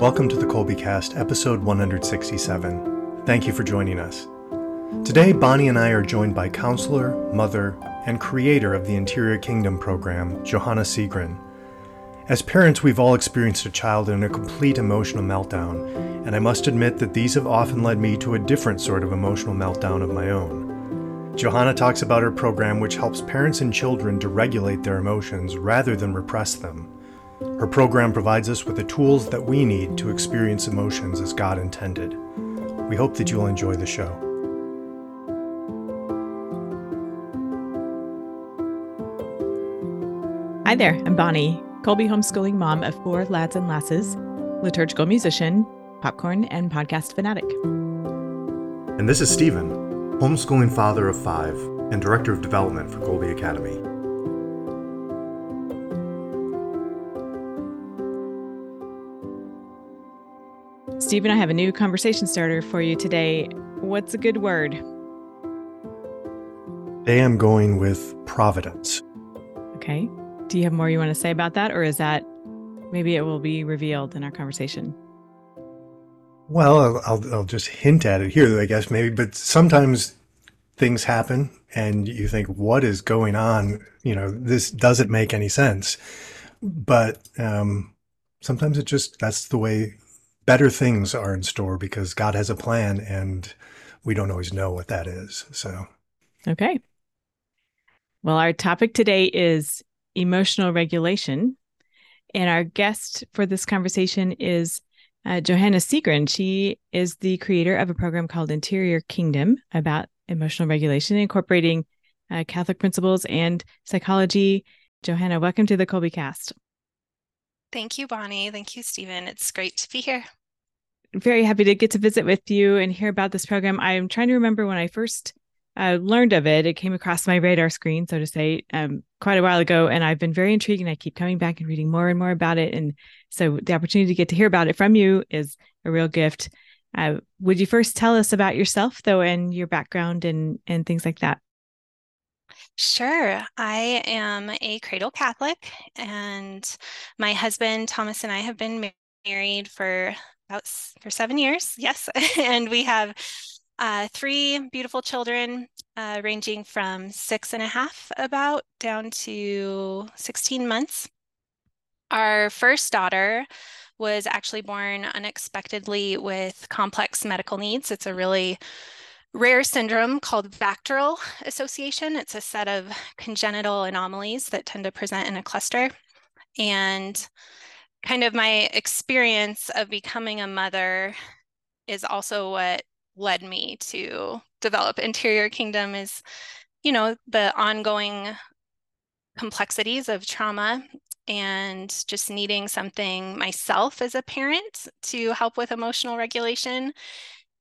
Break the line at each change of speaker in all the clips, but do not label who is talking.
Welcome to the Kolbe Cast, episode 167. Thank you for joining us. Today, Bonnie and I are joined by counselor, mother, and creator of the Interior Kingdom program, Johanna Seagren. As parents, we've all experienced a child in a complete emotional meltdown, and I must admit that these have often led me to a different sort of emotional meltdown of my own. Johanna talks about her program, which helps parents and children to regulate their emotions rather than repress them. Her program provides us with the tools that we need to experience emotions as God intended. We hope that you'll enjoy the show.
Hi there, I'm Bonnie, Kolbe homeschooling mom of four lads and lasses, liturgical musician, popcorn, and podcast fanatic.
And this is Stephen, homeschooling father of five and director of development for Kolbe Academy.
Stephen, I have a new conversation starter for you today. What's a good word?
Today I'm going with providence.
Okay. Do you have more you want to say about that, or is that maybe it will be revealed in our conversation?
Well, I'll, I'll, I'll just hint at it here, I guess, maybe, but sometimes things happen and you think, what is going on? You know, this doesn't make any sense. But um, sometimes it just, that's the way better things are in store because God has a plan and we don't always know what that is. So,
okay. Well, our topic today is emotional regulation. And our guest for this conversation is uh, Johanna Seagren. She is the creator of a program called Interior Kingdom about emotional regulation, incorporating uh, Catholic principles and psychology. Johanna, welcome to the Kolbe Cast.
Thank you, Bonnie. Thank you, Stephen. It's great to be here.
Very happy to get to visit with you and hear about this program. I'm trying to remember when I first uh, learned of it. It came across my radar screen, so to say, um, quite a while ago, and I've been very intrigued. And I keep coming back and reading more and more about it. And so the opportunity to get to hear about it from you is a real gift. Uh, would you first tell us about yourself, though, and your background and and things like that?
Sure. I am a cradle Catholic, and my husband Thomas and I have been married for about for seven years. Yes, and we have uh, three beautiful children, uh, ranging from six and a half about down to 16 months. Our first daughter was actually born unexpectedly with complex medical needs. It's a really rare syndrome called VACTERL association. It's a set of congenital anomalies that tend to present in a cluster. And kind of my experience of becoming a mother is also what led me to develop interior kingdom is you know the ongoing complexities of trauma and just needing something myself as a parent to help with emotional regulation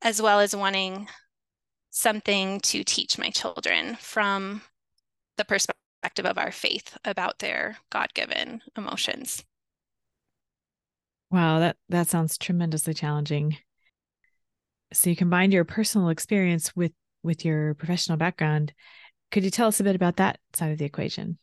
as well as wanting something to teach my children from the perspective of our faith about their god-given emotions
wow that that sounds tremendously challenging. So you combined your personal experience with with your professional background. Could you tell us a bit about that side of the equation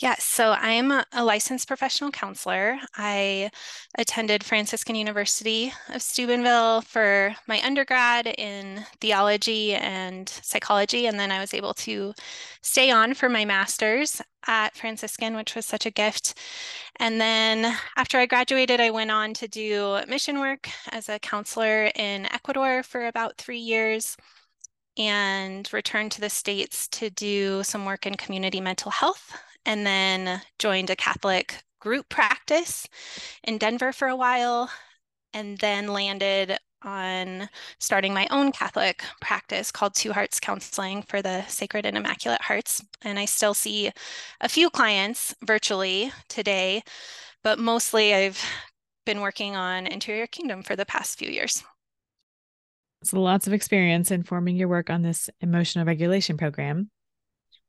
Yes, so I'm a licensed professional counselor. I attended Franciscan University of Steubenville for my undergrad in theology and psychology, and then I was able to stay on for my master's at Franciscan, which was such a gift. And then after I graduated, I went on to do mission work as a counselor in Ecuador for about three years and returned to the States to do some work in community mental health and then joined a Catholic group practice in Denver for a while, and then landed on starting my own Catholic practice called Two Hearts Counseling for the Sacred and Immaculate Hearts. And I still see a few clients virtually today, but mostly I've been working on Interior Kingdom for the past few years.
So lots of experience in forming your work on this emotional regulation program.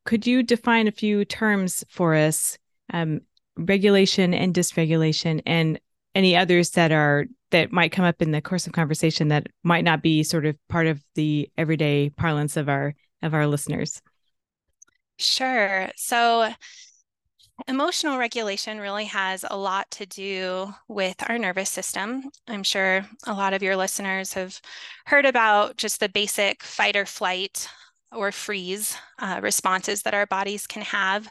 Could you define a few terms for us, um, regulation and dysregulation, and any others that are that might come up in the course of conversation that might not be sort of part of the everyday parlance of our of our listeners?
Sure. So emotional regulation really has a lot to do with our nervous system. I'm sure a lot of your listeners have heard about just the basic fight or flight or freeze uh, responses that our bodies can have.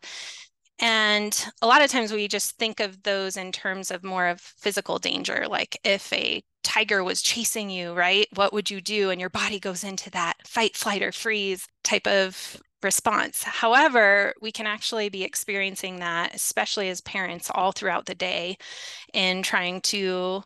And a lot of times we just think of those in terms of more of physical danger, like if a tiger was chasing you, right? What would you do? And your body goes into that fight, flight, or freeze type of response. However, we can actually be experiencing that, especially as parents, all throughout the day in trying to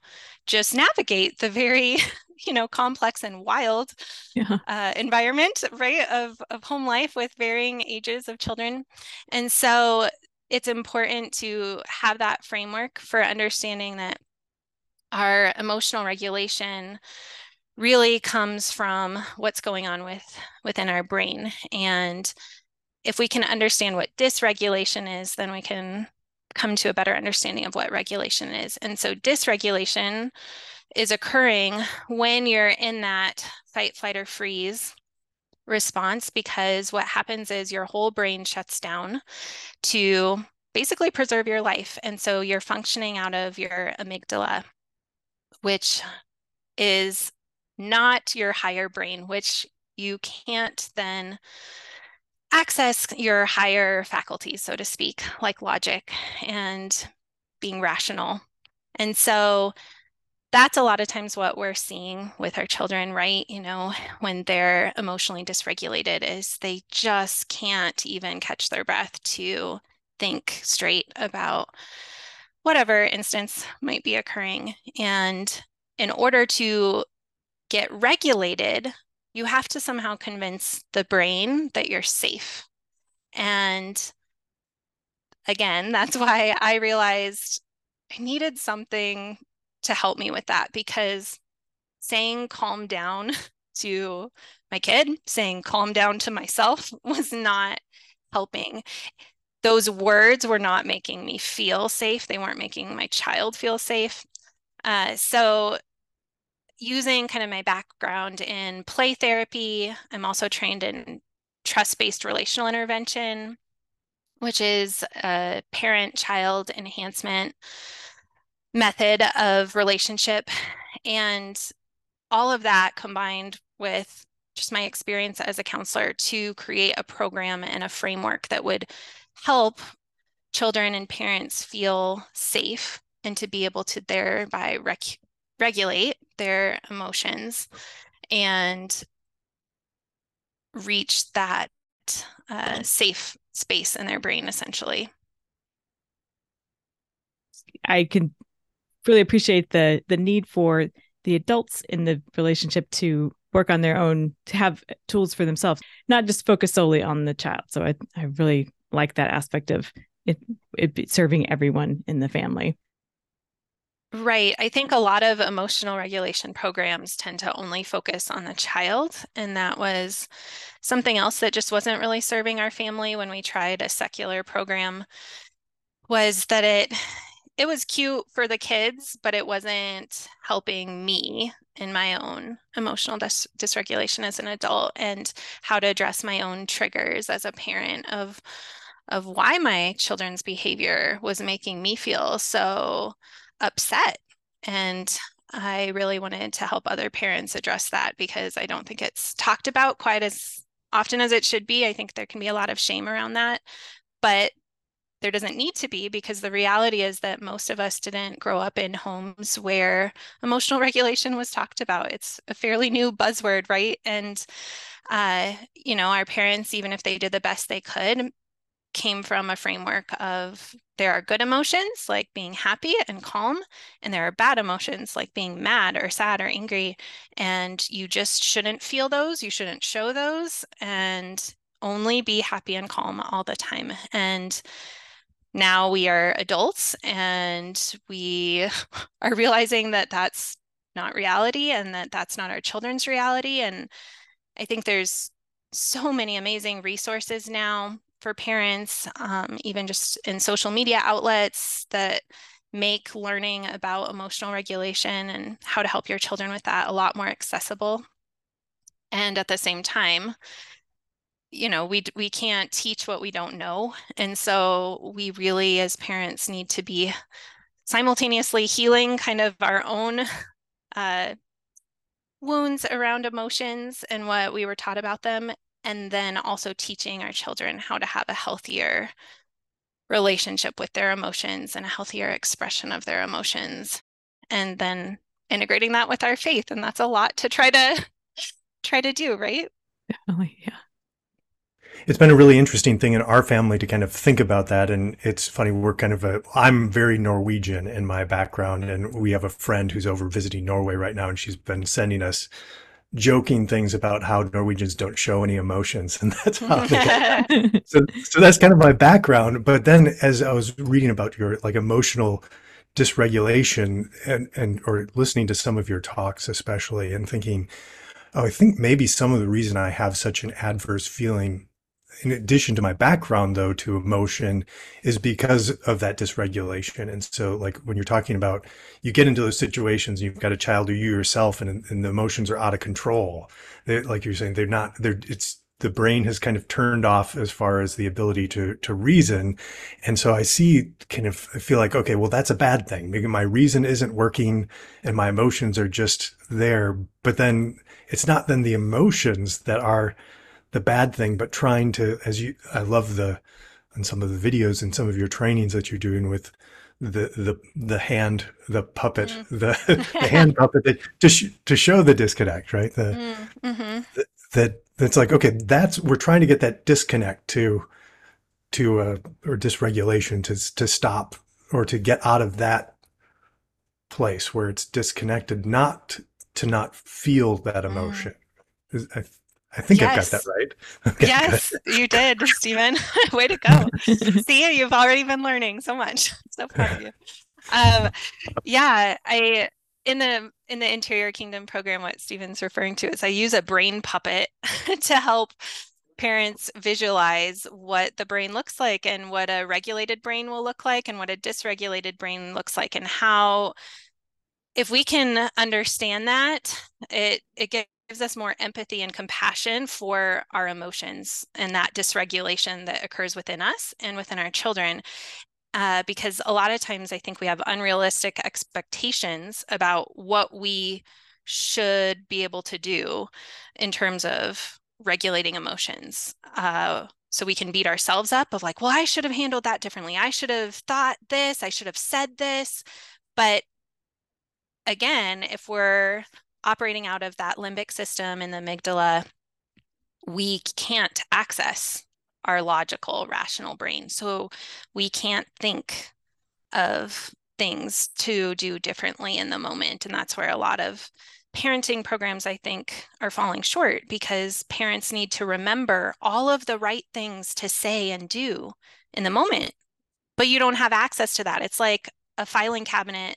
just navigate the very you know complex and wild yeah. uh, environment right of of home life with varying ages of children. And so it's important to have that framework for understanding that our emotional regulation really comes from what's going on with within our brain. And if we can understand what dysregulation is then we can come to a better understanding of what regulation is. And so dysregulation is occurring when you're in that fight flight or freeze response because what happens is your whole brain shuts down to basically preserve your life and so you're functioning out of your amygdala which is not your higher brain, which you can't then access your higher faculties, so to speak, like logic and being rational. And so that's a lot of times what we're seeing with our children, right? You know, when they're emotionally dysregulated, is they just can't even catch their breath to think straight about whatever instance might be occurring. And in order to get regulated, you have to somehow convince the brain that you're safe. And again, that's why I realized I needed something to help me with that because saying calm down to my kid, saying calm down to myself was not helping. Those words were not making me feel safe. They weren't making my child feel safe. Uh, so using kind of my background in play therapy, I'm also trained in trust based relational intervention, which is a parent child enhancement method of relationship. And all of that combined with just my experience as a counselor to create a program and a framework that would help children and parents feel safe and to be able to thereby rec- regulate their emotions and reach that uh, safe space in their brain essentially
i can really appreciate the the need for the adults in the relationship to work on their own to have tools for themselves not just focus solely on the child so i, I really like that aspect of it, it serving everyone in the family
Right. I think a lot of emotional regulation programs tend to only focus on the child. And that was something else that just wasn't really serving our family when we tried a secular program was that it it was cute for the kids, but it wasn't helping me in my own emotional dis- dysregulation as an adult and how to address my own triggers as a parent of of why my children's behavior was making me feel so upset. And I really wanted to help other parents address that because I don't think it's talked about quite as often as it should be. I think there can be a lot of shame around that, but there doesn't need to be because the reality is that most of us didn't grow up in homes where emotional regulation was talked about. It's a fairly new buzzword, right? And, uh, you know, our parents, even if they did the best they could, came from a framework of there are good emotions like being happy and calm, and there are bad emotions like being mad or sad or angry. And you just shouldn't feel those, you shouldn't show those, and only be happy and calm all the time. And now we are adults and we are realizing that that's not reality and that that's not our children's reality. And I think there's so many amazing resources now for parents, um, even just in social media outlets that make learning about emotional regulation and how to help your children with that a lot more accessible. And at the same time, you know we we can't teach what we don't know and so we really as parents need to be simultaneously healing kind of our own uh, wounds around emotions and what we were taught about them and then also teaching our children how to have a healthier relationship with their emotions and a healthier expression of their emotions and then integrating that with our faith and that's a lot to try to try to do right?
Definitely yeah
it's been a really interesting thing in our family to kind of think about that. And it's funny, we're kind of a, I'm very Norwegian in my background, and we have a friend who's over visiting Norway right now, and she's been sending us joking things about how Norwegians don't show any emotions, and that's how. so, so that's kind of my background. But then, as I was reading about your like emotional dysregulation and and or listening to some of your talks, especially, and thinking, oh, I think maybe some of the reason I have such an adverse feeling in addition to my background though to emotion is because of that dysregulation. And so like when you're talking about you get into those situations you've got a child or you yourself and, and the emotions are out of control. They're, like you're saying they're not they're it's the brain has kind of turned off as far as the ability to to reason. And so i see kind of feel like okay well that's a bad thing. Maybe my reason isn't working and my emotions are just there. But then it's not then the emotions that are the bad thing, but trying to, as you, I love the, and some of the videos and some of your trainings that you're doing with the the the hand the puppet mm. the, the hand puppet that, to sh- to show the disconnect right the, mm. mm-hmm. the, that that's like okay that's we're trying to get that disconnect to to uh or dysregulation to to stop or to get out of that place where it's disconnected not to not feel that mm. emotion mm. I I think yes. I've got that right.
Okay, yes, you did, Stephen. Way to go. See, you've already been learning so much. So proud of you. Um, yeah, I in the in the interior kingdom program, what Stephen's referring to is I use a brain puppet to help parents visualize what the brain looks like and what a regulated brain will look like and what a dysregulated brain looks like and how if we can understand that it it gets gives us more empathy and compassion for our emotions and that dysregulation that occurs within us and within our children. Uh, because a lot of times I think we have unrealistic expectations about what we should be able to do in terms of regulating emotions. Uh, so we can beat ourselves up of like, well, I should have handled that differently. I should have thought this. I should have said this. But again, if we're operating out of that limbic system in the amygdala, we can't access our logical, rational brain. So we can't think of things to do differently in the moment. And that's where a lot of parenting programs, I think, are falling short because parents need to remember all of the right things to say and do in the moment. But you don't have access to that. It's like a filing cabinet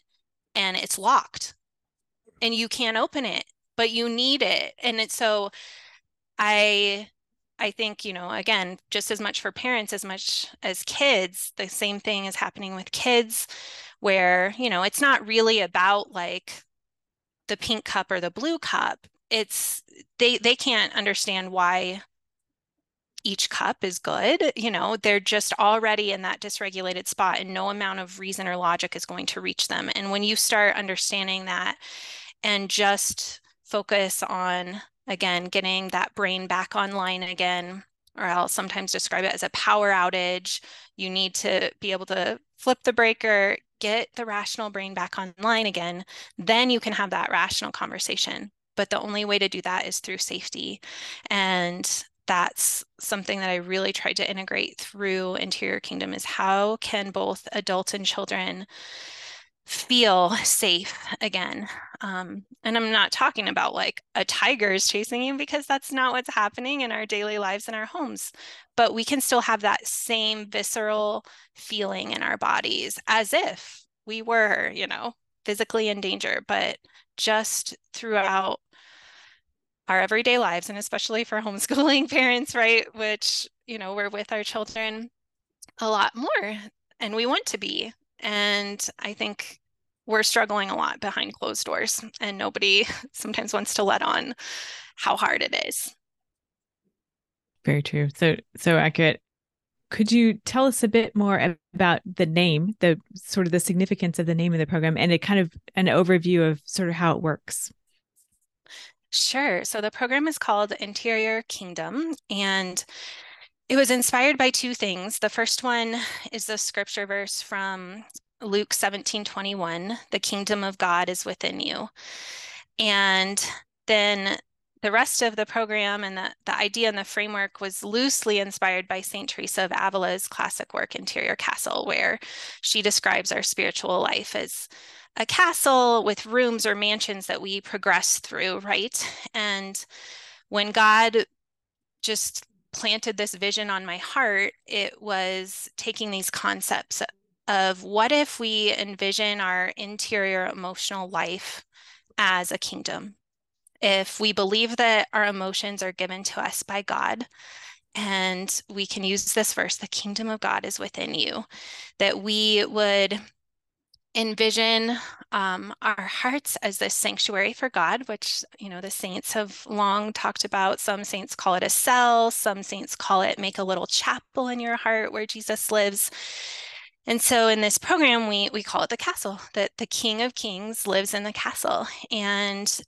and it's locked and you can't open it but you need it and it's so i i think you know again just as much for parents as much as kids the same thing is happening with kids where you know it's not really about like the pink cup or the blue cup it's they they can't understand why each cup is good. You know, they're just already in that dysregulated spot, and no amount of reason or logic is going to reach them. And when you start understanding that and just focus on, again, getting that brain back online again, or I'll sometimes describe it as a power outage. You need to be able to flip the breaker, get the rational brain back online again. Then you can have that rational conversation. But the only way to do that is through safety. And that's something that I really tried to integrate through Interior Kingdom is how can both adults and children feel safe again. Um, and I'm not talking about like a tiger is chasing you because that's not what's happening in our daily lives in our homes. But we can still have that same visceral feeling in our bodies as if we were, you know, physically in danger, but just throughout our everyday lives and especially for homeschooling parents, right, which, you know, we're with our children a lot more and we want to be and I think we're struggling a lot behind closed doors, and nobody sometimes wants to let on how hard it is.
Very true. So so accurate. Could you tell us a bit more about the name, the sort of the significance of the name of the program and a kind of an overview of sort of how it works?
Sure. So the program is called Interior Kingdom and it was inspired by two things. The first one is the scripture verse from Luke 17 21, the kingdom of God is within you. And then the rest of the program and the, the idea and the framework was loosely inspired by St. Teresa of Avila's classic work, Interior Castle, where she describes our spiritual life as a castle with rooms or mansions that we progress through, right? And when God just planted this vision on my heart, it was taking these concepts of what if we envision our interior emotional life as a kingdom? if we believe that our emotions are given to us by God, and we can use this verse the kingdom of God is within you, that we would envision um, our hearts as this sanctuary for God, which, you know, the saints have long talked about. Some saints call it a cell, some saints call it make a little chapel in your heart where Jesus lives. And so in this program, we we call it the castle, that the King of Kings lives in the castle. And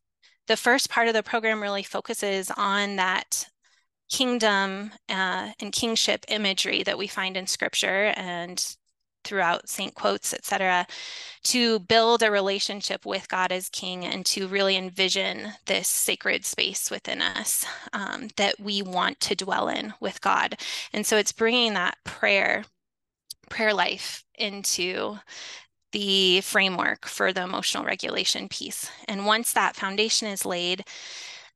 the first part of the program really focuses on that kingdom uh, and kingship imagery that we find in scripture and throughout saint quotes etc to build a relationship with god as king and to really envision this sacred space within us um, that we want to dwell in with god and so it's bringing that prayer prayer life into the framework for the emotional regulation piece. And once that foundation is laid,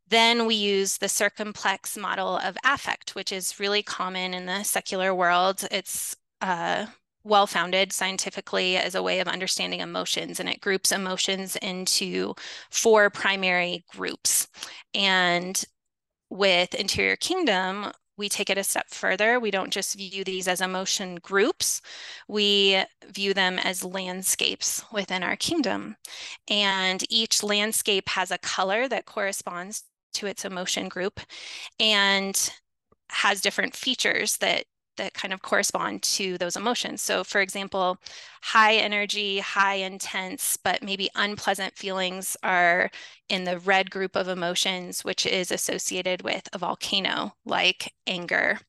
then we use the circumplex model of affect, which is really common in the secular world. It's uh, well founded scientifically as a way of understanding emotions, and it groups emotions into four primary groups. And with Interior Kingdom, we take it a step further. We don't just view these as emotion groups, we view them as landscapes within our kingdom. And each landscape has a color that corresponds to its emotion group and has different features that that kind of correspond to those emotions. So, for example, high energy, high intense, but maybe unpleasant feelings are in the red group of emotions, which is associated with a volcano, like anger,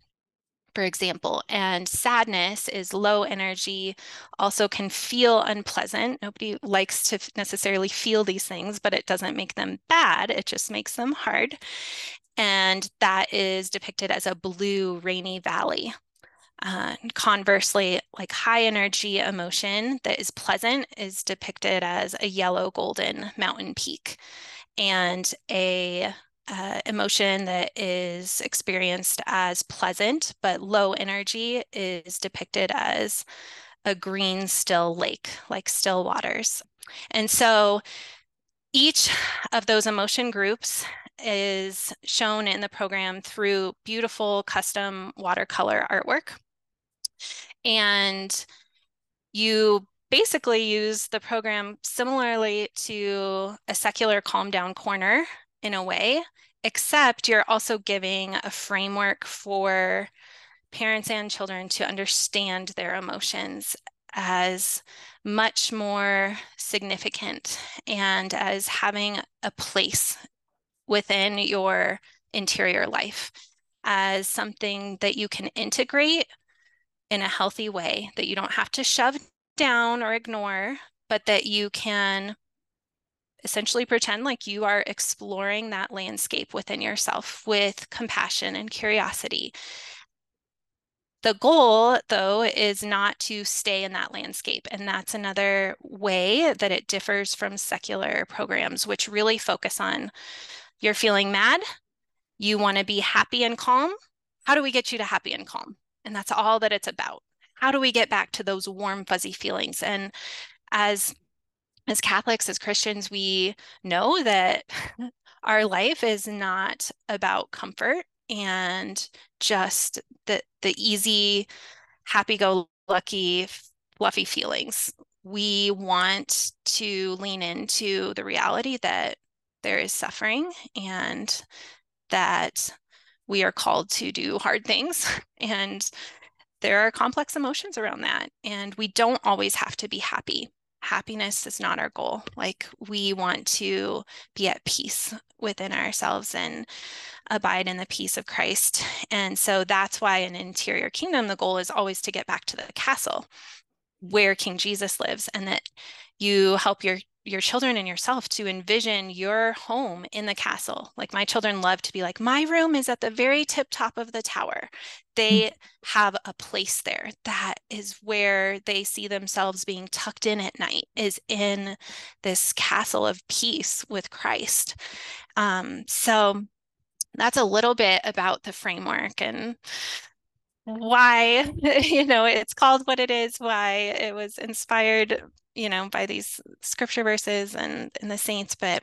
for example. And sadness is low energy, also can feel unpleasant. Nobody likes to necessarily feel these things, but it doesn't make them bad, it just makes them hard. And that is depicted as a blue rainy valley. Uh, conversely, like high energy emotion that is pleasant is depicted as a yellow golden mountain peak. And a uh, emotion that is experienced as pleasant but low energy is depicted as a green still lake, like still waters. And so each of those emotion groups is shown in the program through beautiful custom watercolor artwork. And you basically use the program similarly to a secular calm down corner in a way, except you're also giving a framework for parents and children to understand their emotions as much more significant and as having a place within your interior life as something that you can integrate in a healthy way that you don't have to shove down or ignore, but that you can essentially pretend like you are exploring that landscape within yourself with compassion and curiosity. The goal, though, is not to stay in that landscape. And that's another way that it differs from secular programs, which really focus on you're feeling mad, you want to be happy and calm. How do we get you to happy and calm? And that's all that it's about. How do we get back to those warm, fuzzy feelings? And as as Catholics, as Christians, we know that our life is not about comfort and just the the easy, happy-go-lucky, fluffy feelings. We want to lean into the reality that there is suffering and that we are called to do hard things and there are complex emotions around that and we don't always have to be happy. Happiness is not our goal. Like we want to be at peace within ourselves and abide in the peace of Christ. And so that's why in interior kingdom the goal is always to get back to the castle where King Jesus lives and that you help your your children and yourself to envision your home in the castle. Like my children love to be like, my room is at the very tip top of the tower. They mm. have a place there that is where they see themselves being tucked in at night, is in this castle of peace with Christ. Um, so that's a little bit about the framework and why you know it's called what it is why it was inspired you know by these scripture verses and and the saints but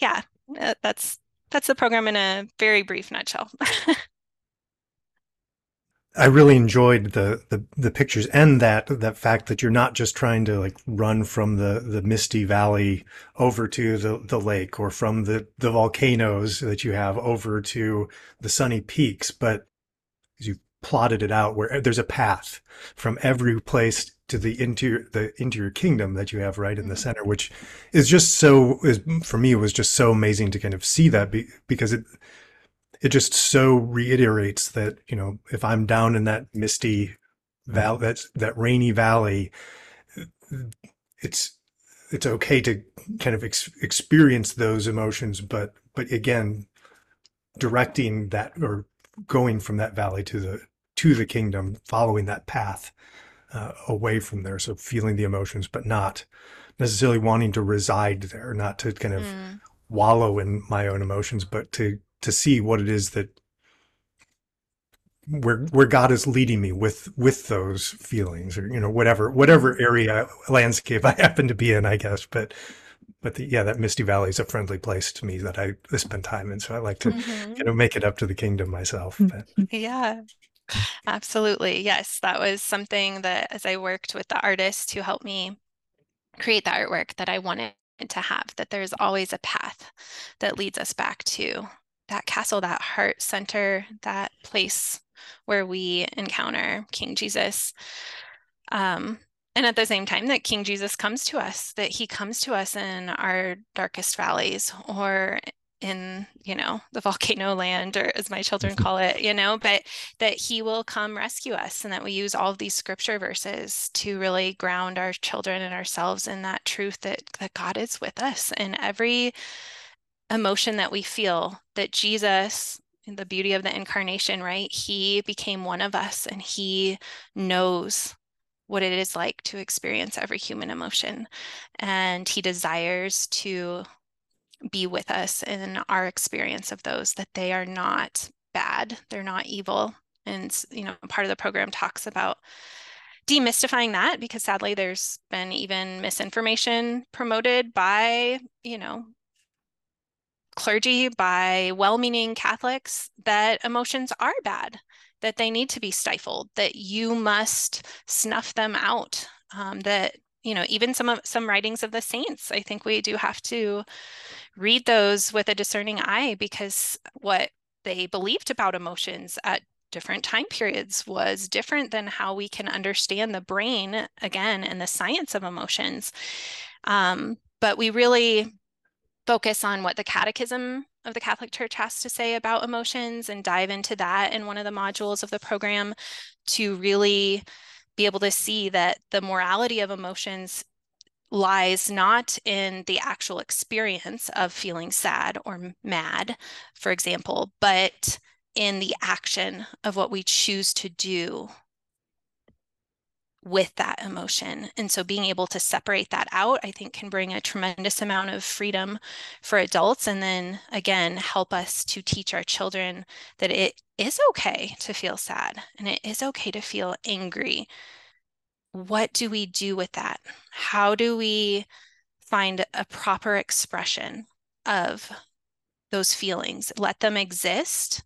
yeah uh, that's that's the program in a very brief nutshell.
I really enjoyed the, the the pictures and that that fact that you're not just trying to like run from the the misty valley over to the the lake or from the the volcanoes that you have over to the sunny peaks, but plotted it out where there's a path from every place to the interior the interior kingdom that you have right in the mm-hmm. center which is just so is for me it was just so amazing to kind of see that be, because it it just so reiterates that you know if i'm down in that misty valley that that rainy valley it's it's okay to kind of ex- experience those emotions but but again directing that or going from that valley to the to the kingdom, following that path uh, away from there. So feeling the emotions, but not necessarily wanting to reside there, not to kind of mm. wallow in my own emotions, but to to see what it is that where where God is leading me with with those feelings, or you know whatever whatever area landscape I happen to be in, I guess. But but the, yeah, that Misty Valley is a friendly place to me that I spend time in. So I like to mm-hmm. you know make it up to the kingdom myself. But.
Yeah. Absolutely. Yes. That was something that as I worked with the artist who helped me create the artwork that I wanted to have, that there's always a path that leads us back to that castle, that heart center, that place where we encounter King Jesus. Um, and at the same time that king jesus comes to us that he comes to us in our darkest valleys or in you know the volcano land or as my children mm-hmm. call it you know but that he will come rescue us and that we use all of these scripture verses to really ground our children and ourselves in that truth that that god is with us in every emotion that we feel that jesus in the beauty of the incarnation right he became one of us and he knows what it is like to experience every human emotion and he desires to be with us in our experience of those, that they are not bad, they're not evil. And, you know, part of the program talks about demystifying that because sadly there's been even misinformation promoted by, you know, clergy, by well meaning Catholics that emotions are bad, that they need to be stifled, that you must snuff them out, um, that you know even some of some writings of the saints i think we do have to read those with a discerning eye because what they believed about emotions at different time periods was different than how we can understand the brain again and the science of emotions. Um, but we really focus on what the catechism of the catholic church has to say about emotions and dive into that in one of the modules of the program to really be able to see that the morality of emotions lies not in the actual experience of feeling sad or mad, for example, but in the action of what we choose to do with that emotion. And so being able to separate that out, I think, can bring a tremendous amount of freedom for adults. And then again, help us to teach our children that it is okay to feel sad and it is okay to feel angry. What do we do with that? How do we find a proper expression of those feelings? Let them exist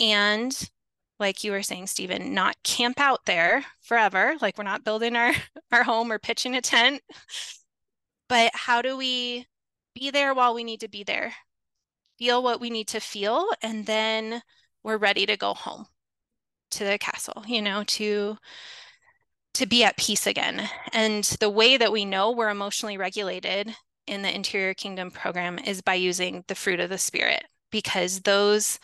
and like you were saying, Stephen, not camp out there forever. Like we're not building our, our home or pitching a tent. But how do we be there while we need to be there? feel what we need to feel, and then we're ready to go home to the castle, you know, to to be at peace again. And the way that we know we're emotionally regulated in the interior kingdom program is by using the fruit of the spirit because those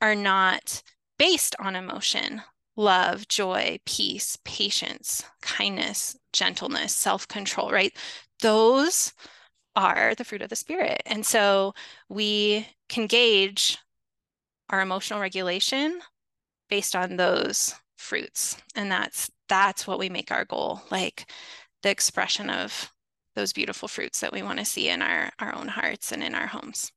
are not based on emotion love, joy, peace, patience, kindness, gentleness, self control, right? Those are the fruit of the spirit. And so we can gauge our emotional regulation based on those fruits. And that's that's what we make our goal, like the expression of those beautiful fruits that we want to see in our our own hearts and in our homes.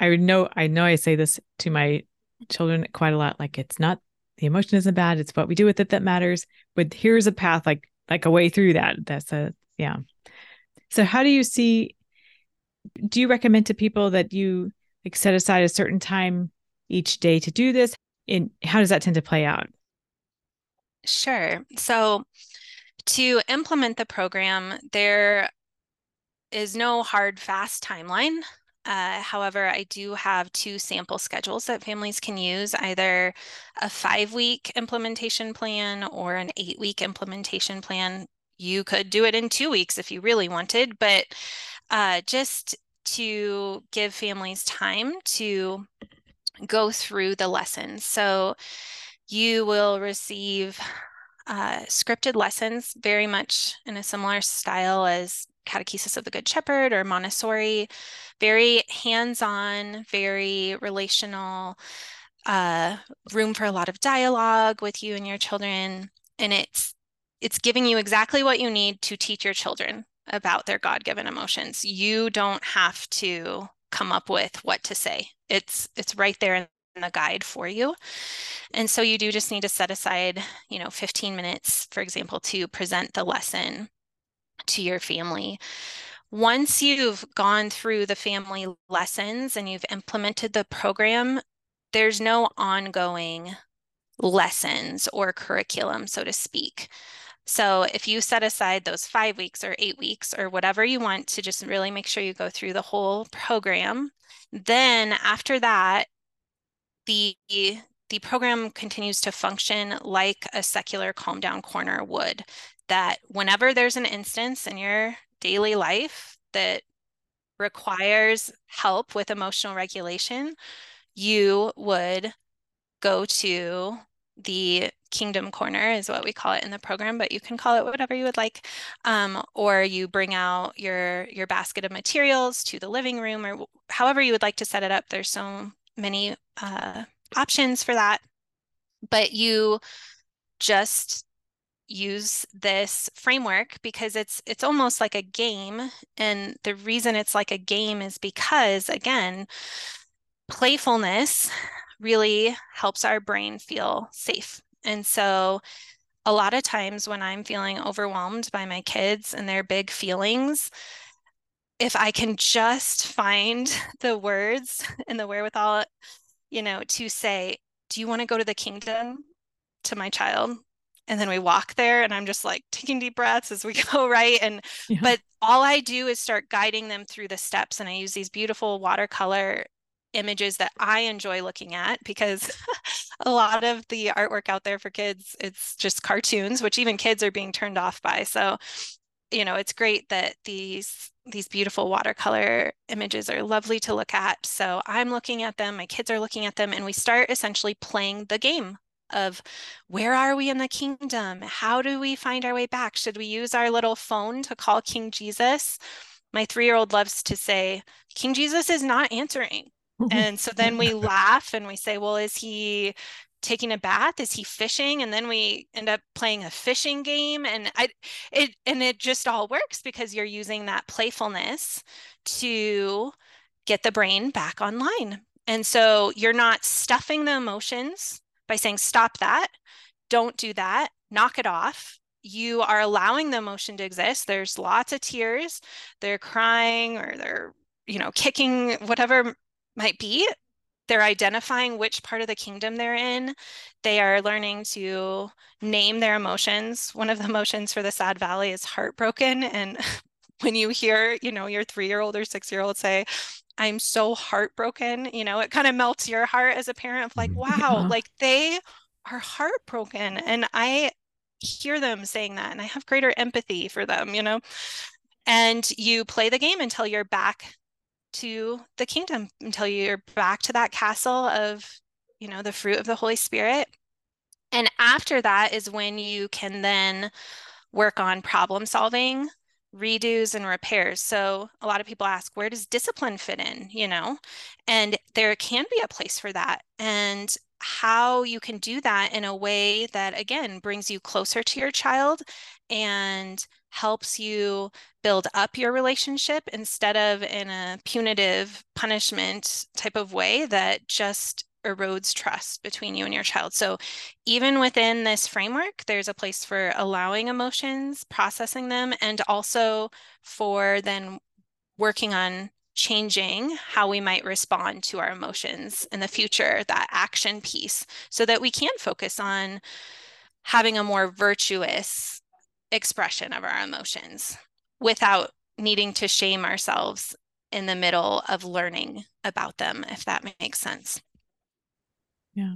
I know I know I say this to my children quite a lot like it's not the emotion isn't bad it's what we do with it that matters but here's a path like like a way through that that's a yeah. So how do you see do you recommend to people that you like set aside a certain time each day to do this? And how does that tend to play out?
Sure. So to implement the program there is no hard fast timeline uh, however, I do have two sample schedules that families can use, either a five week implementation plan or an eight week implementation plan. You could do it in two weeks if you really wanted, but uh, just to give families time to go through the lessons. So you will receive uh, scripted lessons very much in a similar style as Catechesis of the Good Shepherd or Montessori, very hands on, very relational, uh, room for a lot of dialogue with you and your children. And it's it's giving you exactly what you need to teach your children about their God-given emotions. You don't have to come up with what to say. It's it's right there in the guide for you. And so you do just need to set aside, you know, 15 minutes, for example, to present the lesson to your family. Once you've gone through the family lessons and you've implemented the program, there's no ongoing lessons or curriculum, so to speak. So if you set aside those five weeks or eight weeks or whatever you want to just really make sure you go through the whole program, then after that, the the program continues to function like a secular calm down corner would that whenever there's an instance in your daily life that requires help with emotional regulation, you would go to the kingdom corner is what we call it in the program but you can call it whatever you would like um, or you bring out your your basket of materials to the living room or however you would like to set it up. There's so many uh, options for that. But you just use this framework because it's it's almost like a game and the reason it's like a game is because again playfulness really helps our brain feel safe. And so a lot of times when i'm feeling overwhelmed by my kids and their big feelings if i can just find the words and the wherewithal you know to say do you want to go to the kingdom to my child and then we walk there and i'm just like taking deep breaths as we go right? And yeah. but all i do is start guiding them through the steps and i use these beautiful watercolor images that i enjoy looking at because a lot of the artwork out there for kids it's just cartoons which even kids are being turned off by. So you know it's great that these these beautiful watercolor images are lovely to look at. So i'm looking at them my kids are looking at them and we start essentially playing the game of where are we in the kingdom? How do we find our way back? Should we use our little phone to call King Jesus? My three year old loves to say, King Jesus is not answering. and so then we laugh and we say, well, is he taking a bath is he fishing and then we end up playing a fishing game and i it and it just all works because you're using that playfulness to get the brain back online and so you're not stuffing the emotions by saying, stop that, don't do that, knock it off. You are allowing the emotion to exist. There's lots of tears, they're crying or they're, you know, kicking, whatever might be. They're identifying which part of the kingdom they're in. They are learning to name their emotions. One of the emotions for the sad valley is heartbroken. And when you hear, you know, your three year old or six year old say, I'm so heartbroken, you know, it kind of melts your heart as a parent of like,
Mm-hmm.
wow,
Yeah.
like they are heartbroken. And I hear them saying that and I have greater empathy for them, you know. And you play the game until you're back to the kingdom, until you're back to that castle of, you know, the fruit of the Holy Spirit. And after that is when you can then work on problem solving, redos, and repairs. So a lot of people ask, where does discipline fit in? You know, and there can be a place for that. And how you can do that in a way that, again, brings you closer to your child and helps you build up your relationship instead of in a punitive punishment type of way that just erodes trust between you and your child. So even within this framework, there's a place for allowing emotions, processing them, and also for then working on changing how we might respond to our emotions in the future, that action piece, so that we can focus on having a more virtuous expression of our emotions without needing to shame ourselves in the middle of learning about them, if that makes sense.
Yeah.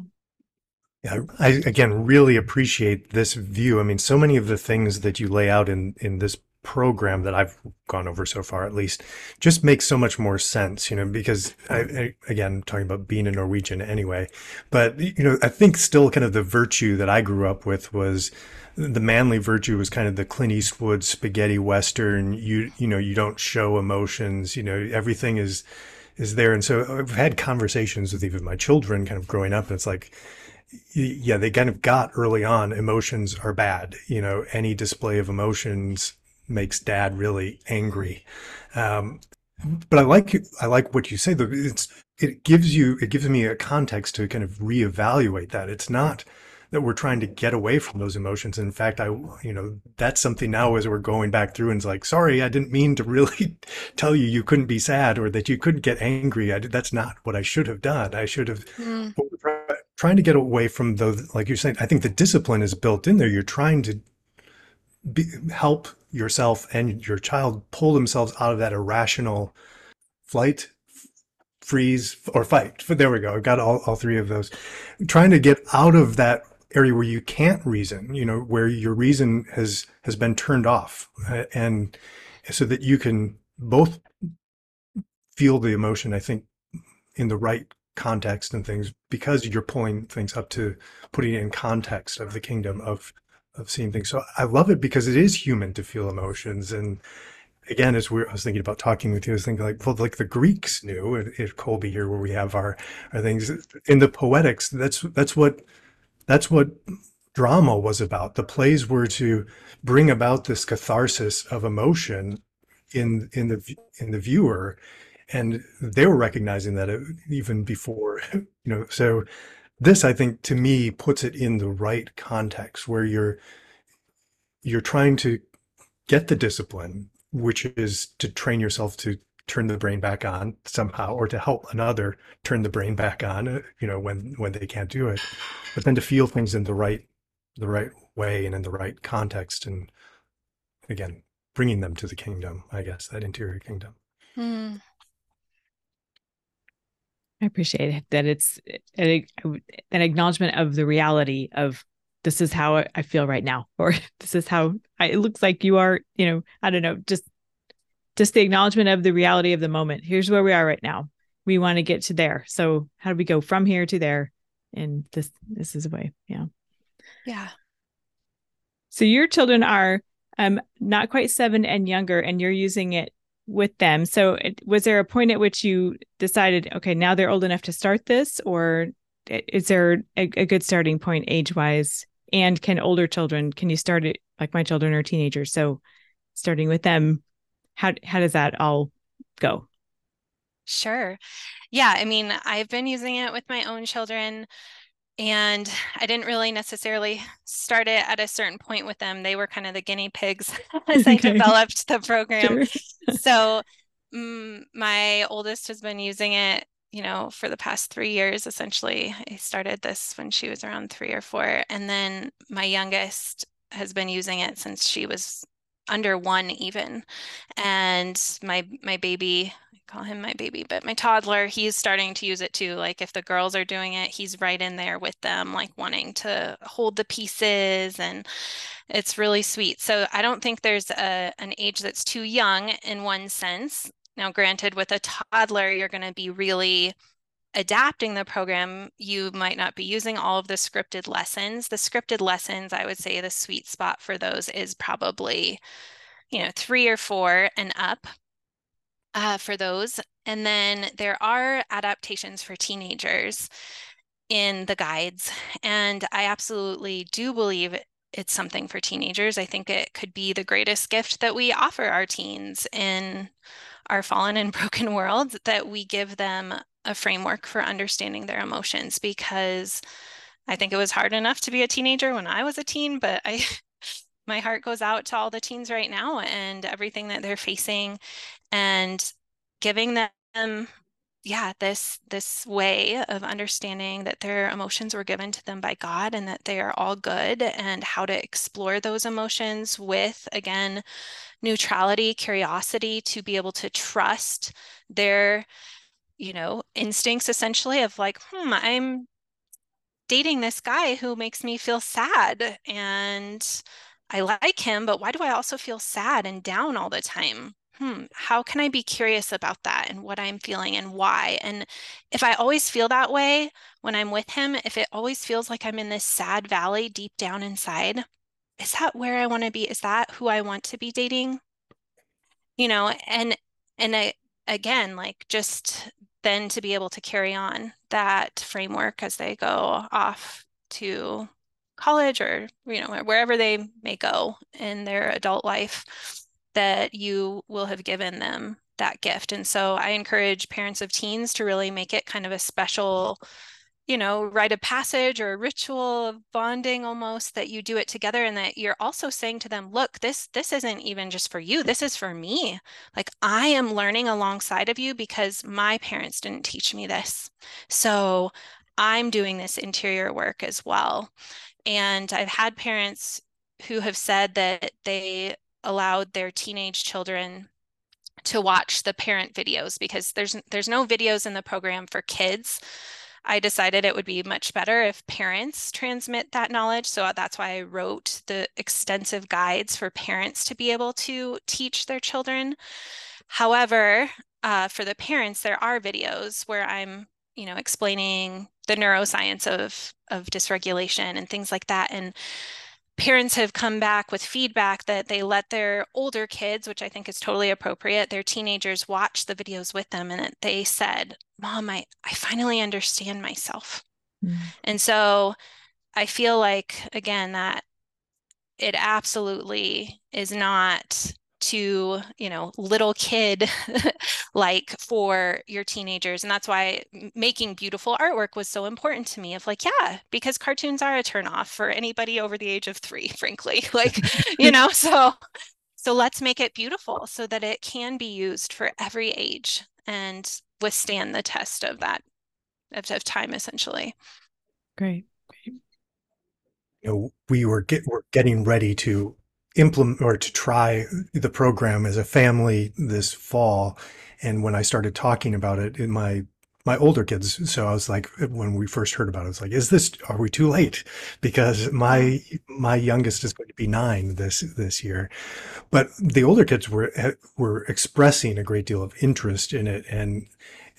Yeah, I again really appreciate this view. I mean, so many of the things that you lay out in in this program that I've gone over so far, at least, just makes so much more sense. You know, because I, I again talking about being a Norwegian anyway, but you know, I think still kind of the virtue that I grew up with was the manly virtue was kind of the Clint Eastwood spaghetti western. You you know, you don't show emotions. You know, everything is is there. And so I've had conversations with even my children kind of growing up, and it's like, yeah, they kind of got early on emotions are bad. You know, any display of emotions makes dad really angry. Um, but I like I like what you say. It's it gives you it gives me a context to kind of reevaluate that. It's not that we're trying to get away from those emotions. In fact, I you know that's something now as we're going back through and it's like, sorry, I didn't mean to really tell you you couldn't be sad or that you couldn't get angry. I, that's not what I should have done. I should have
Mm.
trying to get away from those. Like you're saying, I think the discipline is built in there. You're trying to be, help yourself and your child pull themselves out of that irrational flight, freeze, or fight. But there we go. i've got all, all three of those. Trying to get out of that area where you can't reason, you know, where your reason has has been turned off, uh, and so that you can both feel the emotion. I think in the right context and things because you're pulling things up to putting it in context of the kingdom of of seeing things. So I love it because it is human to feel emotions. And again, as we I was thinking about talking with you, I was thinking like, well, like the Greeks knew at Kolbe here, where we have our our things in the poetics. That's that's what that's what drama was about. The plays were to bring about this catharsis of emotion in in the in the viewer and they were recognizing that uh, even before you know so this i think to me puts it in the right context where you're you're trying to get the discipline which is to train yourself to turn the brain back on somehow or to help another turn the brain back on you know when when they can't do it but then to feel things in the right the right way and in the right context and again bringing them to the kingdom i guess that interior kingdom
Mm.
I appreciate it that it's an, an acknowledgement of the reality of this is how I feel right now, or this is how I, it looks like you are. You know, I don't know, just just the acknowledgement of the reality of the moment. Here's where we are right now. We want to get to there. So how do we go from here to there? And this this is a way. Yeah.
Yeah.
So your children are um not quite seven and younger, and you're using it with them. So it, was there a point at which you decided, okay, now they're old enough to start this, or is there a, a good starting point age wise? And can older children can you start it like my children are teenagers? So starting with them, how how does that all go?
Sure. Yeah, I mean, I've been using it with my own children and I didn't really necessarily start it at a certain point with them. They were kind of the guinea pigs as I
Okay.
developed the program.
Sure.
So, mm, my oldest has been using it, you know, for the past three years, essentially. I started this when she was around three or four. And then my youngest has been using it since she was under one even. And my my baby, I call him my baby, but my toddler, he's starting to use it too. Like if the girls are doing it, he's right in there with them, like wanting to hold the pieces and it's really sweet. So I don't think there's a an age that's too young in one sense. Now, granted, with a toddler, you're going to be really adapting the program, you might not be using all of the scripted lessons. The scripted lessons, I would say the sweet spot for those is probably, you know, three or four and up uh, for those. And then there are adaptations for teenagers in the guides. And I absolutely do believe it's something for teenagers. I think it could be the greatest gift that we offer our teens in our fallen and broken world that we give them a framework for understanding their emotions because I think it was hard enough to be a teenager when I was a teen, but I my heart goes out to all the teens right now and everything that they're facing and giving them yeah this this way of understanding that their emotions were given to them by God and that they are all good and how to explore those emotions with again neutrality curiosity to be able to trust their you know, instincts essentially of like, hmm, I'm dating this guy who makes me feel sad and I like him, but why do I also feel sad and down all the time? Hmm, how can I be curious about that and what I'm feeling and why? And if I always feel that way when I'm with him, if it always feels like I'm in this sad valley deep down inside, is that where I want to be? Is that who I want to be dating? You know, and and I again, like just then to be able to carry on that framework as they go off to college or you know wherever they may go in their adult life that you will have given them that gift. And so i encourage parents of teens to really make it kind of a special you know, rite of passage or a ritual of bonding almost that you do it together and that you're also saying to them, look, this this isn't even just for you. This is for me. Like I am learning alongside of you because my parents didn't teach me this. So I'm doing this interior work as well. And I've had parents who have said that they allowed their teenage children to watch the parent videos because there's there's no videos in the program for kids I decided it would be much better if parents transmit that knowledge. So that's why I wrote the extensive guides for parents to be able to teach their children. However, uh, for the parents, there are videos where I'm, you know, explaining the neuroscience of of dysregulation and things like that. And parents have come back with feedback that they let their older kids, which I think is totally appropriate, their teenagers watch the videos with them and they said, Mom, I, I finally understand myself. Mm. And so I feel like, again, that it absolutely is not to you know little kid like for your teenagers and that's why making beautiful artwork was so important to me of like yeah because cartoons are a turnoff for anybody over the age of three frankly like you know so so let's make it beautiful so that it can be used for every age and withstand the test of that of, of time essentially.
Great.
You know we were get we're getting ready to implement or to try the program as a family this fall. And when I started talking about it in my my older kids, so I was like, when we first heard about it, I was like, "Is this? Are we too late?" Because my my youngest is going to be nine this this year, but the older kids were eh, were expressing a great deal of interest in it, and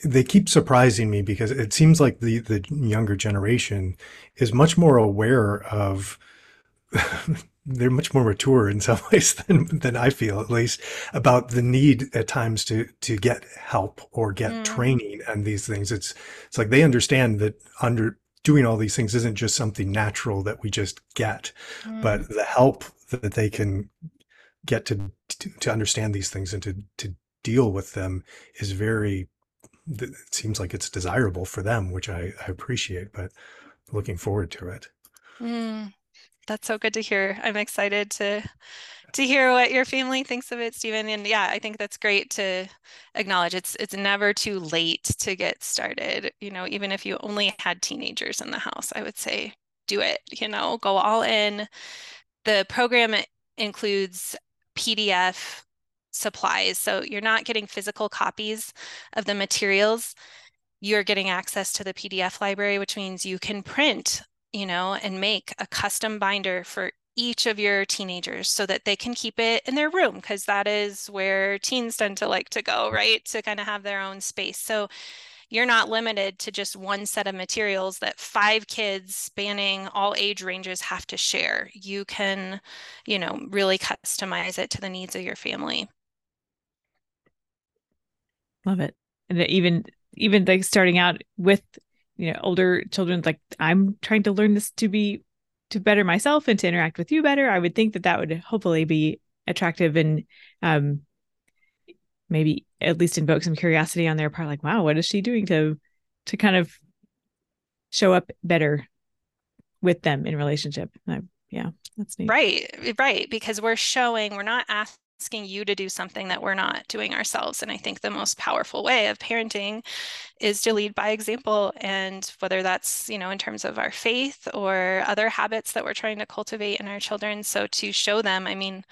they keep surprising me because it seems like the the younger generation is much more aware of they're much more mature in some ways than than I feel at least about the need at times to to get help or get mm. training and these things. It's it's like they understand that under doing all these things isn't just something natural that we just get, mm. but the help that they can get to, to to understand these things and to to deal with them is very it seems like it's desirable for them, which I, I appreciate, but looking forward to it.
Mm that's so good to hear. I'm excited to to hear what your family thinks of it, Stephen. And yeah, I think that's great to acknowledge. It's it's never too late to get started. You know, even if you only had teenagers in the house, I would say do it. You know, go all in. The program includes PDF supplies. So you're not getting physical copies of the materials. You're getting access to the PDF library, which means you can print, you know, and make a custom binder for each of your teenagers so that they can keep it in their room because that is where teens tend to like to go, right? To kind of have their own space. So you're not limited to just one set of materials that five kids spanning all age ranges have to share. You can, you know, really customize it to the needs of your family.
Love it. And even even like starting out with you know older children like i'm trying to learn this to be to better myself and to interact with you better. I would think that that would hopefully be attractive and um maybe at least invoke some curiosity on their part like wow what is she doing to to kind of show up better with them in relationship? I, yeah that's neat.
Right right because we're showing we're not asking asking you to do something that we're not doing ourselves. And I think the most powerful way of parenting is to lead by example. And whether that's, you know, in terms of our faith or other habits that we're trying to cultivate in our children. So to show them, I mean,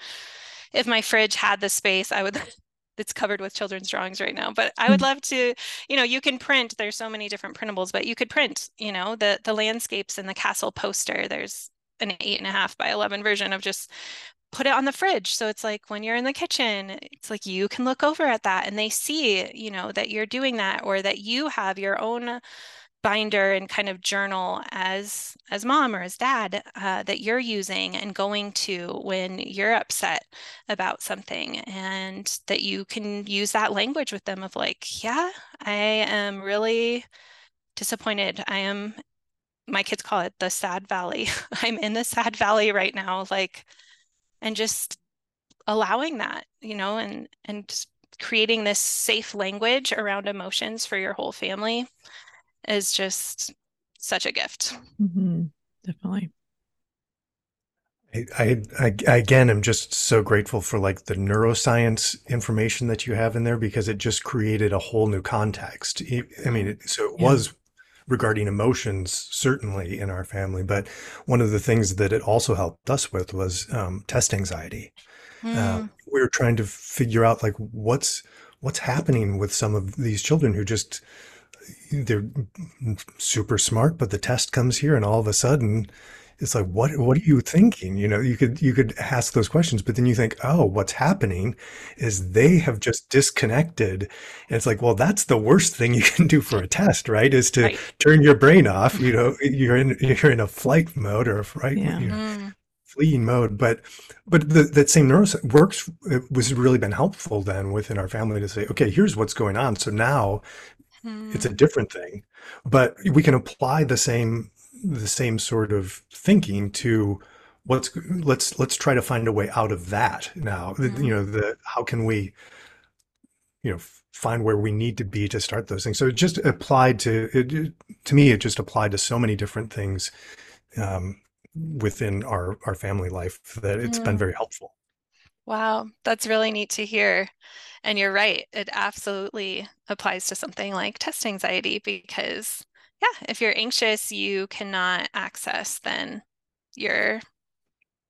if my fridge had the space, I would it's covered with children's drawings right now but i would mm. love to you know you can print there's so many different printables but you could print you know the the landscapes and the castle poster there's an eight and a half by 11 version of just put it on the fridge. So it's like when you're in the kitchen it's like you can look over at that and they see you know that you're doing that or that you have your own binder and kind of journal as as mom or as dad uh, that you're using and going to when you're upset about something and that you can use that language with them of like yeah i am really disappointed. I am my kids call it the sad valley i'm in the sad valley right now like and just allowing that you know and and just creating this safe language around emotions for your whole family is just such a gift
mm-hmm. definitely
I, I, I again am just so grateful for like the neuroscience information that you have in there because it just created a whole new context. I mean, it, so it yeah. was regarding emotions, certainly in our family. But one of the things that it also helped us with was um, test anxiety. Mm. Uh, hmm. we were trying to figure out like what's what's happening with some of these children who just they're super smart, but the test comes here, and all of a sudden it's like what what are you thinking? You know you could you could ask those questions but then you think oh what's happening is they have just disconnected. And it's like well that's the worst thing you can do for a test right? Is to right. turn your brain off you know you're in you're in a flight mode or a right yeah. you know, mm. fleeing mode. But but the, that same neuroscience works it was really been helpful then within our family to say okay here's what's going on. So now it's a different thing but we can apply the same the same sort of thinking to what's let's let's try to find a way out of that now. Mm-hmm. you know the how can we you know find where we need to be to start those things? So it just applied to it to me it just applied to so many different things um, within our our family life that it's mm. been very helpful.
Wow. That's really neat to hear. And you're right. It absolutely applies to something like test anxiety because yeah, if you're anxious, you cannot access then your,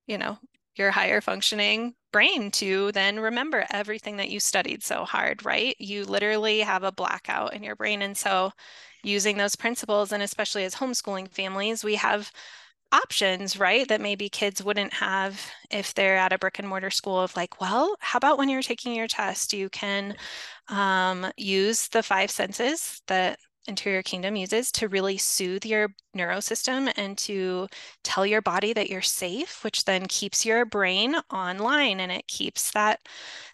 you know, your higher functioning brain to then remember everything that you studied so hard, right? You literally have a blackout in your brain. And so using those principles, and especially as homeschooling families, we have options, right? That maybe kids wouldn't have if they're at a brick and mortar school of like, well, how about when you're taking your test, you can um, use the five senses that Interior Kingdom uses to really soothe your neurosystem and to tell your body that you're safe, which then keeps your brain online and it keeps that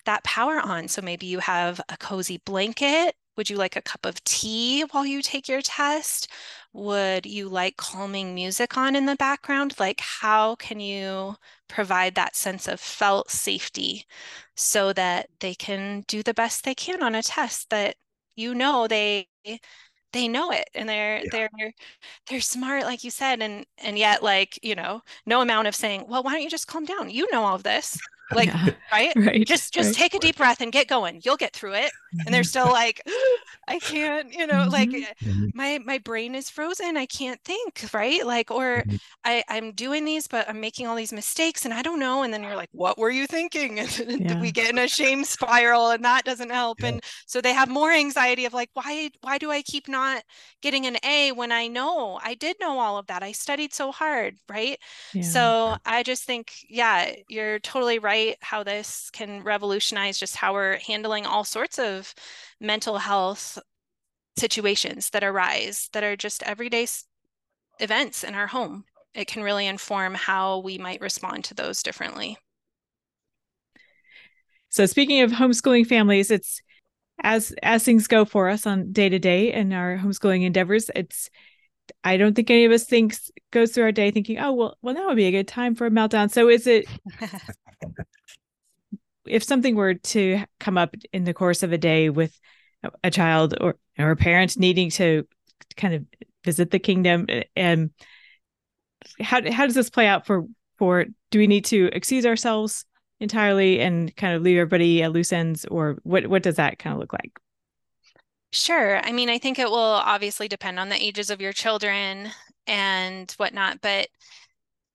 that power on. So maybe you have a cozy blanket. Would you like a cup of tea while you take your test? Would you like calming music on in the background? Like, how can you provide that sense of felt safety so that they can do the best they can on a test that you know they they know it and they're yeah. they're they're smart like you said and and yet like you know no amount of saying well why don't you just calm down you know all of this like yeah. right? right just just right. take a deep breath and get going you'll get through it and they're still like i can't you know mm-hmm. like eh, mm-hmm. my my brain is frozen i can't think right like or mm-hmm. i i'm doing these but i'm making all these mistakes and i don't know and then you're like what were you thinking and yeah. we get in a shame spiral and that doesn't help yeah. and so they have more anxiety of like why why do i keep not getting an a when i know i did know all of that i studied so hard right so i just think yeah you're totally right how this can revolutionize just how we're handling all sorts of mental health situations that arise that are just everyday events in our home. It can really inform how we might respond to those differently.
So speaking of homeschooling families, it's as as things go for us on day to day in our homeschooling endeavors, it's I don't think any of us thinks goes through our day thinking, oh well, well that would be a good time for a meltdown. So is it if something were to come up in the course of a day with a child or or a parent needing to kind of visit the kingdom and how how does this play out for for do we need to excuse ourselves entirely and kind of leave everybody at loose ends or what what does that kind of look like
Sure. I mean, I think it will obviously depend on the ages of your children and whatnot. But,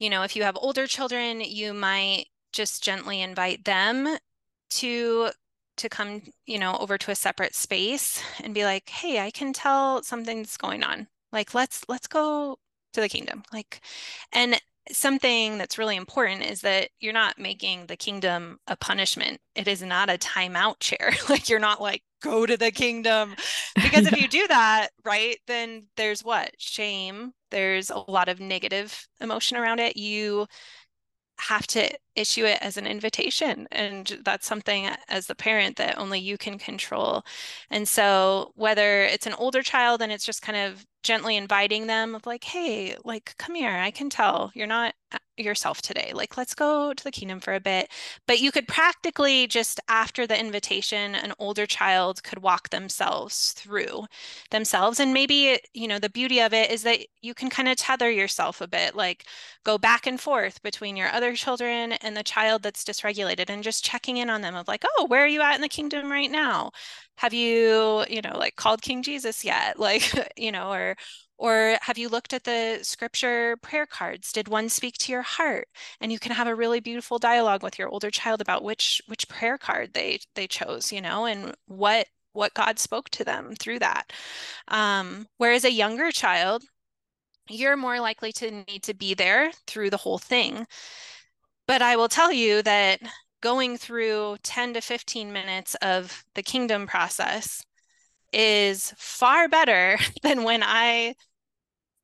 you know, if you have older children, you might just gently invite them to to come you know over to a separate space and be like hey i can tell something's going on like let's let's go to the kingdom like and something that's really important is that you're not making the kingdom a punishment it is not a timeout chair like you're not like go to the kingdom. Because yeah. if you do that right then there's what? Shame. There's a lot of negative emotion around it. You have to issue it as an invitation and that's something as the parent that only you can control. And so whether it's an older child and it's just kind of gently inviting them of like hey like come here i can tell you're not uh, yourself today like let's go to the kingdom for a bit. But you could practically just after the invitation an older child could walk themselves through themselves. And maybe you know the beauty of it is that you can kind of tether yourself a bit like go back and forth between your other children and the child that's dysregulated and just checking in on them of like oh where are you at in the kingdom right now have you you know like called king jesus yet? Like you know or or have you looked at the scripture prayer cards? Did one speak to your heart? And you can have a really beautiful dialogue with your older child about which which prayer card they they chose you know and what what god spoke to them through that. Um, whereas a younger child you're more likely to need to be there through the whole thing. But i will tell you that going through 10 to 15 minutes of the kingdom process is far better than when I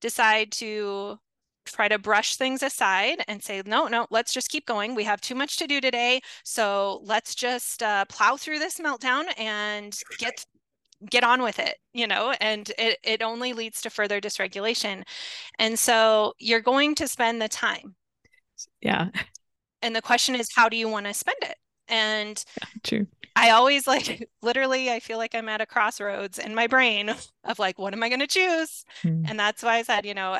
decide to try to brush things aside and say, no, no, let's just keep going. We have too much to do today. So let's just uh, plow through this meltdown and get get on with it you know and it, it only leads to further dysregulation and so you're going to spend the time
yeah
and the question is how do you want to spend it? And
true.
I always like literally i feel like i'm at a crossroads in my brain of like what am i going to choose? Mm. and that's why i said you know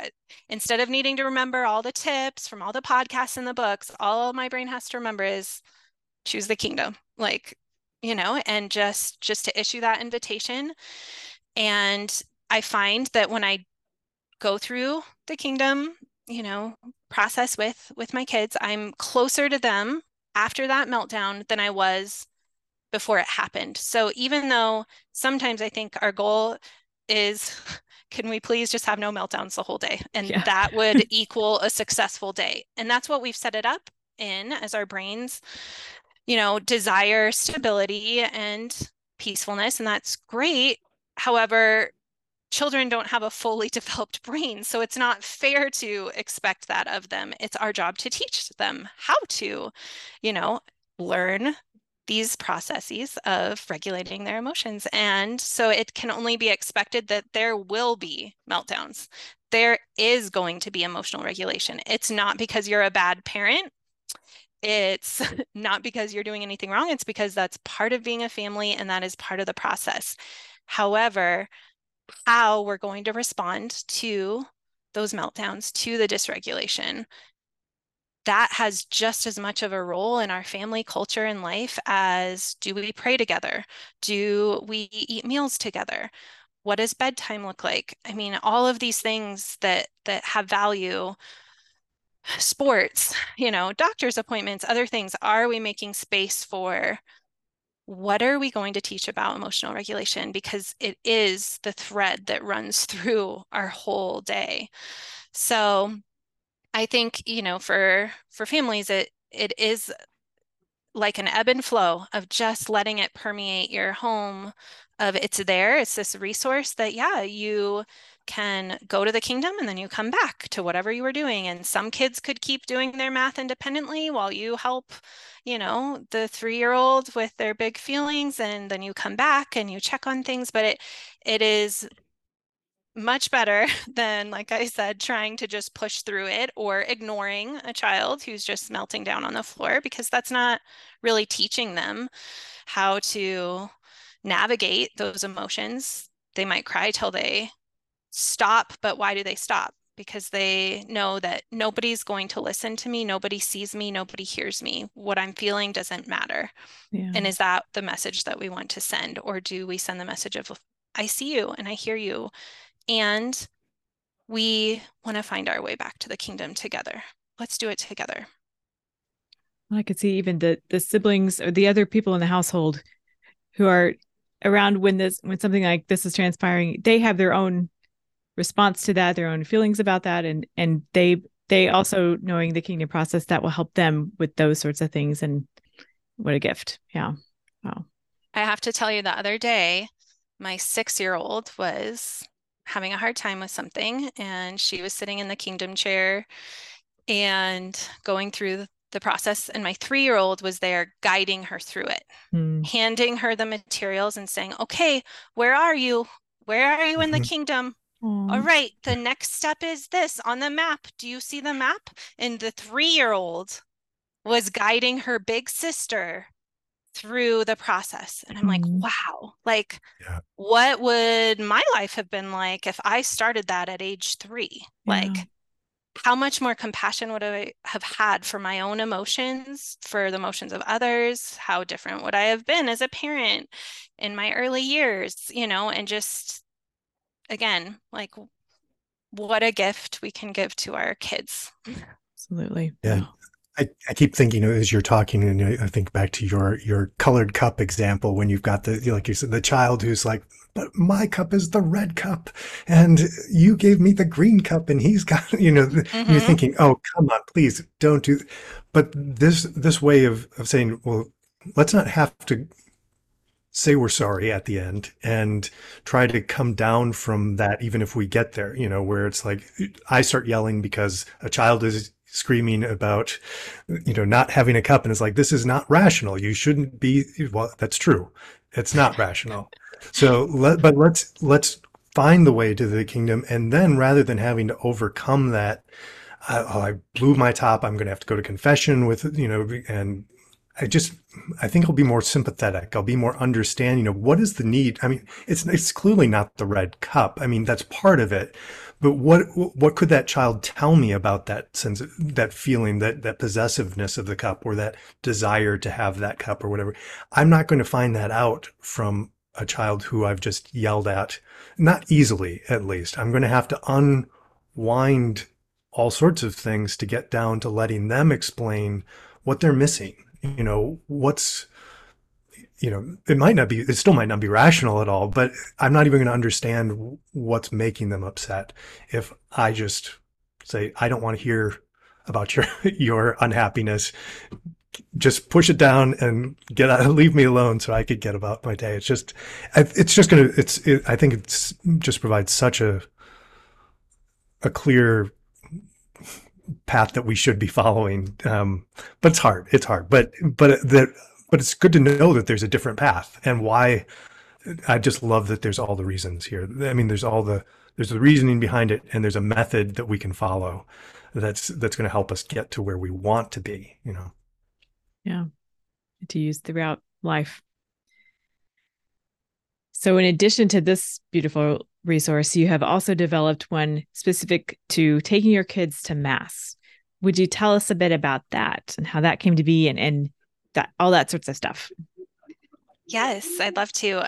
instead of needing to remember all the tips from all the podcasts and the books all my brain has to remember is choose the kingdom like you know and just just to issue that invitation. And i find that when i go through the kingdom you know process with with my kids i'm closer to them after that meltdown than i was before it happened. So even though sometimes i think our goal is can we please just have no meltdowns the whole day? And yeah. that would equal a successful day. And that's what we've set it up in as our brains you know desire stability and peacefulness and that's great. However children don't have a fully developed brain. So it's not fair to expect that of them. It's our job to teach them how to, you know, learn these processes of regulating their emotions. And so it can only be expected that there will be meltdowns. There is going to be emotional regulation. It's not because you're a bad parent. It's not because you're doing anything wrong. It's because that's part of being a family and that is part of the process. However, how we're going to respond to those meltdowns, to the dysregulation, that has just as much of a role in our family culture and life as do we pray together? Do we eat meals together? What does bedtime look like? I mean, all of these things that that have value sports, you know, doctor's appointments, other things, are we making space for what are we going to teach about emotional regulation because it is the thread that runs through our whole day. So, I think, you know, for for families it it is like an ebb and flow of just letting it permeate your home of it's there, it's this resource that yeah, you can go to the kingdom and then you come back to whatever you were doing and some kids could keep doing their math independently while you help you know the 3-year-old with their big feelings and then you come back and you check on things but it it is much better than, like I said, trying to just push through it or ignoring a child who's just melting down on the floor because that's not really teaching them how to navigate those emotions. They might cry till they stop, but why do they stop? Because they know that nobody's going to listen to me, nobody sees me, nobody hears me. What I'm feeling doesn't matter. Yeah. And is that the message that we want to send? Or do we send the message of, I see you and I hear you and we want to find our way back to the kingdom together. Let's do it together.
I could see even the the siblings or the other people in the household who are around when this when something like this is transpiring, they have their own response to that, their own feelings about that, and and they they also knowing the kingdom process that will help them with those sorts of things. And what a gift! Yeah, wow.
I have to tell you, the other day, my six year old was having a hard time with something and she was sitting in the kingdom chair and going through the process and my 3-year-old was there guiding her through it mm. handing her the materials and saying okay where are you where are you in the mm-hmm. Kingdom all right the next step is this on the map do you see the map and the 3-year-old was guiding her big sister through the process. And I'm like, mm-hmm. wow, like yeah. what would my life have been like if I started that at age three? Yeah. Like, how much more compassion would I have had for my own emotions, for the emotions of others? How different would I have been as a parent in my early years, you know, and just again, like what a gift we can give to our kids.
Absolutely.
Yeah. I, I keep thinking as you're talking, and I think back to your your colored cup example when you've got the like you said the child who's like, but my cup is the red cup, and you gave me the green cup, and he's got you know. Mm-hmm. You're thinking, oh come on, please don't do. But this this way of of saying, well, let's not have to say we're sorry at the end and try to come down from that even if we get there you know where it's like i start yelling because a child is screaming about, you know, not having a cup. And it's like, this is not rational. You shouldn't be, well, that's true. It's not rational. So let, but let's, let's find the way to the kingdom. And then rather than having to overcome that, uh, oh, I blew my top. I'm going to have to go to confession with, you know, and I just, I think I'll be more sympathetic. I'll be more understanding of what is the need. I mean, it's, it's clearly not the red cup. I mean, that's part of it, but what what could that child tell me about that sense that feeling that that possessiveness of the cup or that desire to have that cup or whatever i'm not going to find that out from a child who i've just yelled at not easily at least i'm going to have to unwind all sorts of things to get down to letting them explain what they're missing you know what's you know, it might not be, it still might not be rational at all, but I'm not even going to understand what's making them upset if I just say, I don't want to hear about your, your unhappiness. Just push it down and get out, leave me alone so I could get about my day. It's just, it's just going to, it's, it, I think it's just provides such a, a clear path that we should be following. Um, but it's hard. It's hard. But, but that but it's good to know that there's a different path and why I just love that there's all the reasons here. I mean, there's all the there's the reasoning behind it, and there's a method that we can follow that's that's going to help us get to where we want to be. You know.
Yeah, to use throughout life. So, in addition to this beautiful resource, you have also developed one specific to taking your kids to mass. would you tell us a bit about that and how that came to be and, and that all that sorts of stuff?
Yes, I'd love to.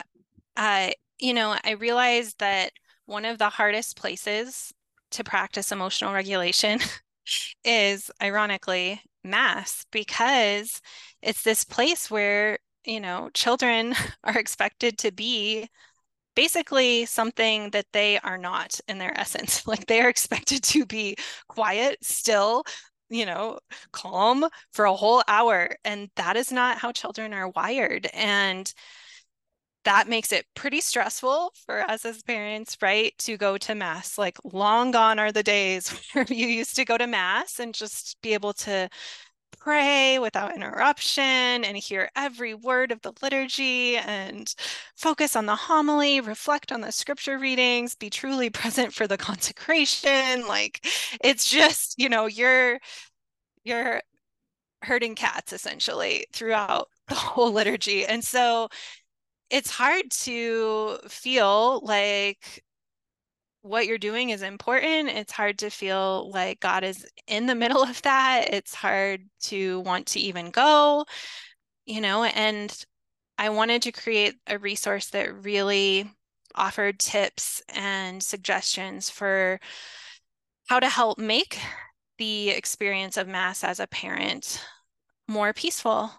Uh, you know, I realized that one of the hardest places to practice emotional regulation is ironically mass because it's this place where, you know, children are expected to be basically something that they are not in their essence. Like they are expected to be quiet, still, you know, calm for a whole hour. And that is not how children are wired. And that makes it pretty stressful for us as parents, right? To go to mass. Like, long gone are the days where you used to go to mass and just be able to pray without interruption and hear every word of the liturgy and focus on the homily, reflect on the scripture readings, be truly present for the consecration. Like, it's just, you know, you're, you're, herding cats essentially throughout the whole liturgy. And so it's hard to feel like what you're doing is important. It's hard to feel like God is in the middle of that. It's hard to want to even go, you know, and I wanted to create a resource that really offered tips and suggestions for how to help make the experience of Mass as a parent more peaceful.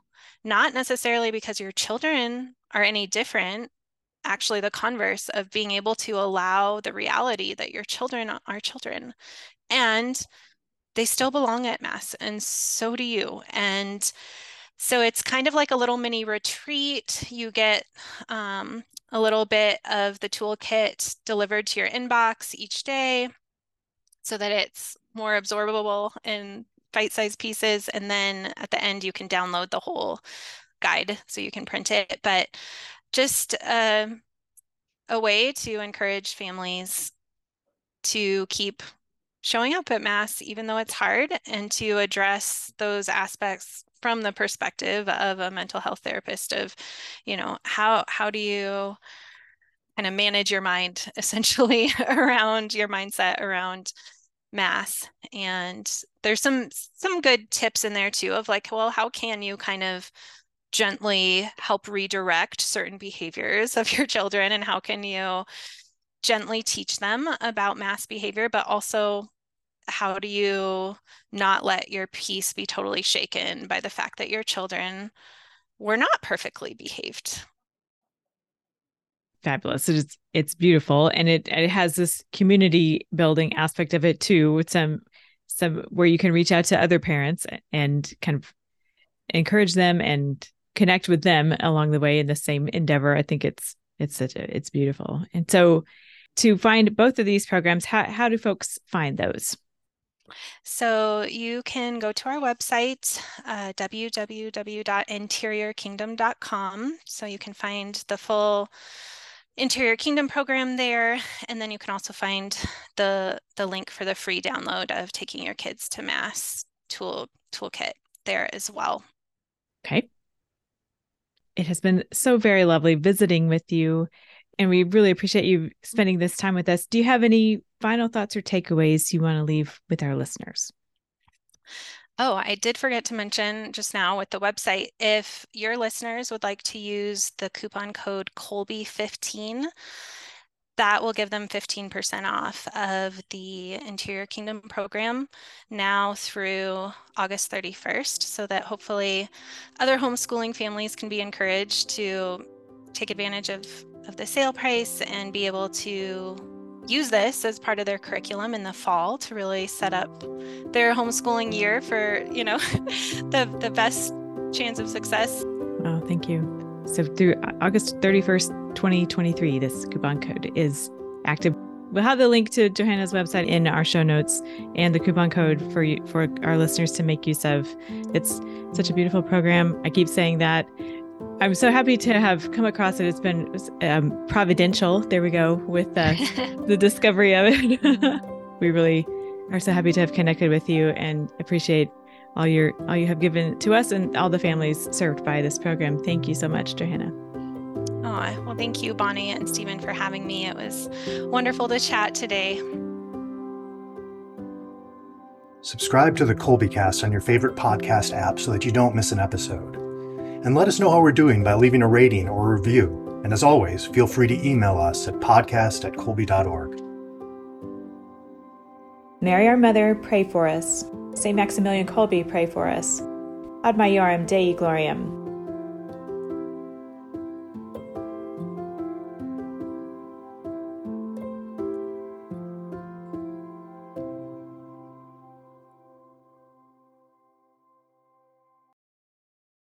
Not necessarily because your children are any different actually the converse of being able to allow the reality that your children are children and they still belong at mass and so do you and so it's kind of like a little mini retreat. You get um, a little bit of the toolkit delivered to your inbox each day so that it's more absorbable in bite-sized pieces and then at the end you can download the whole guide so you can print it, but just uh, a way to encourage families to keep showing up at Mass, even though it's hard, and to address those aspects from the perspective of a mental health therapist of, you know, how how do you kind of manage your mind essentially around your mindset around mass? And there's some some good tips in there too of like well how can you kind of gently help redirect certain behaviors of your children and how can you gently teach them about mass behavior but also how do you not let your peace be totally shaken by the fact that your children were not perfectly behaved?
Fabulous. It's it's beautiful and it it has this community building aspect of it too with some some where you can reach out to other parents and kind of encourage them and connect with them along the way in the same endeavor. I think it's it's such a it's beautiful. And so to find both of these programs, how how do folks find those?
So you can go to our website, uh, www.interiorkingdom.com. So you can find the full Interior Kingdom program there, and then you can also find the the link for the free download of taking your kids to mass tool toolkit there as well.
Okay. It has been so very lovely visiting with you. And we really appreciate you spending this time with us. Do you have any final thoughts or takeaways you want to leave with our listeners?
Oh, I did forget to mention just now with the website. If your listeners would like to use the coupon code Kolbe15, that will give them 15% off of the Interior Kingdom program now through August 31st, so that hopefully other homeschooling families can be encouraged to take advantage of, of the sale price and be able to use this as part of their curriculum in the fall to really set up their homeschooling year for, you know, the, the best chance of success.
Oh, thank you. So through August 31st, 2023, this coupon code is active. We'll have the link to Johanna's website in our show notes and the coupon code for you, for our listeners to make use of. It's such a beautiful program. I keep saying that. I'm so happy to have come across it. It's been um, providential. There we go with the, the discovery of it. we really are so happy to have connected with you and appreciate all your all you have given to us and all the families served by this program. Thank you so much, Johanna.
Oh, well, thank you, Bonnie and Stephen, for having me. It was wonderful to chat today.
Subscribe to the Kolbe Cast on your favorite podcast app so that you don't miss an episode. And let us know how we're doing by leaving a rating or a review. And as always, feel free to email us at podcast at kolbe.org.
Mary, our mother, pray for us. St. Maximilian Kolbe, pray for us. Ad Maiorem Dei Gloriam.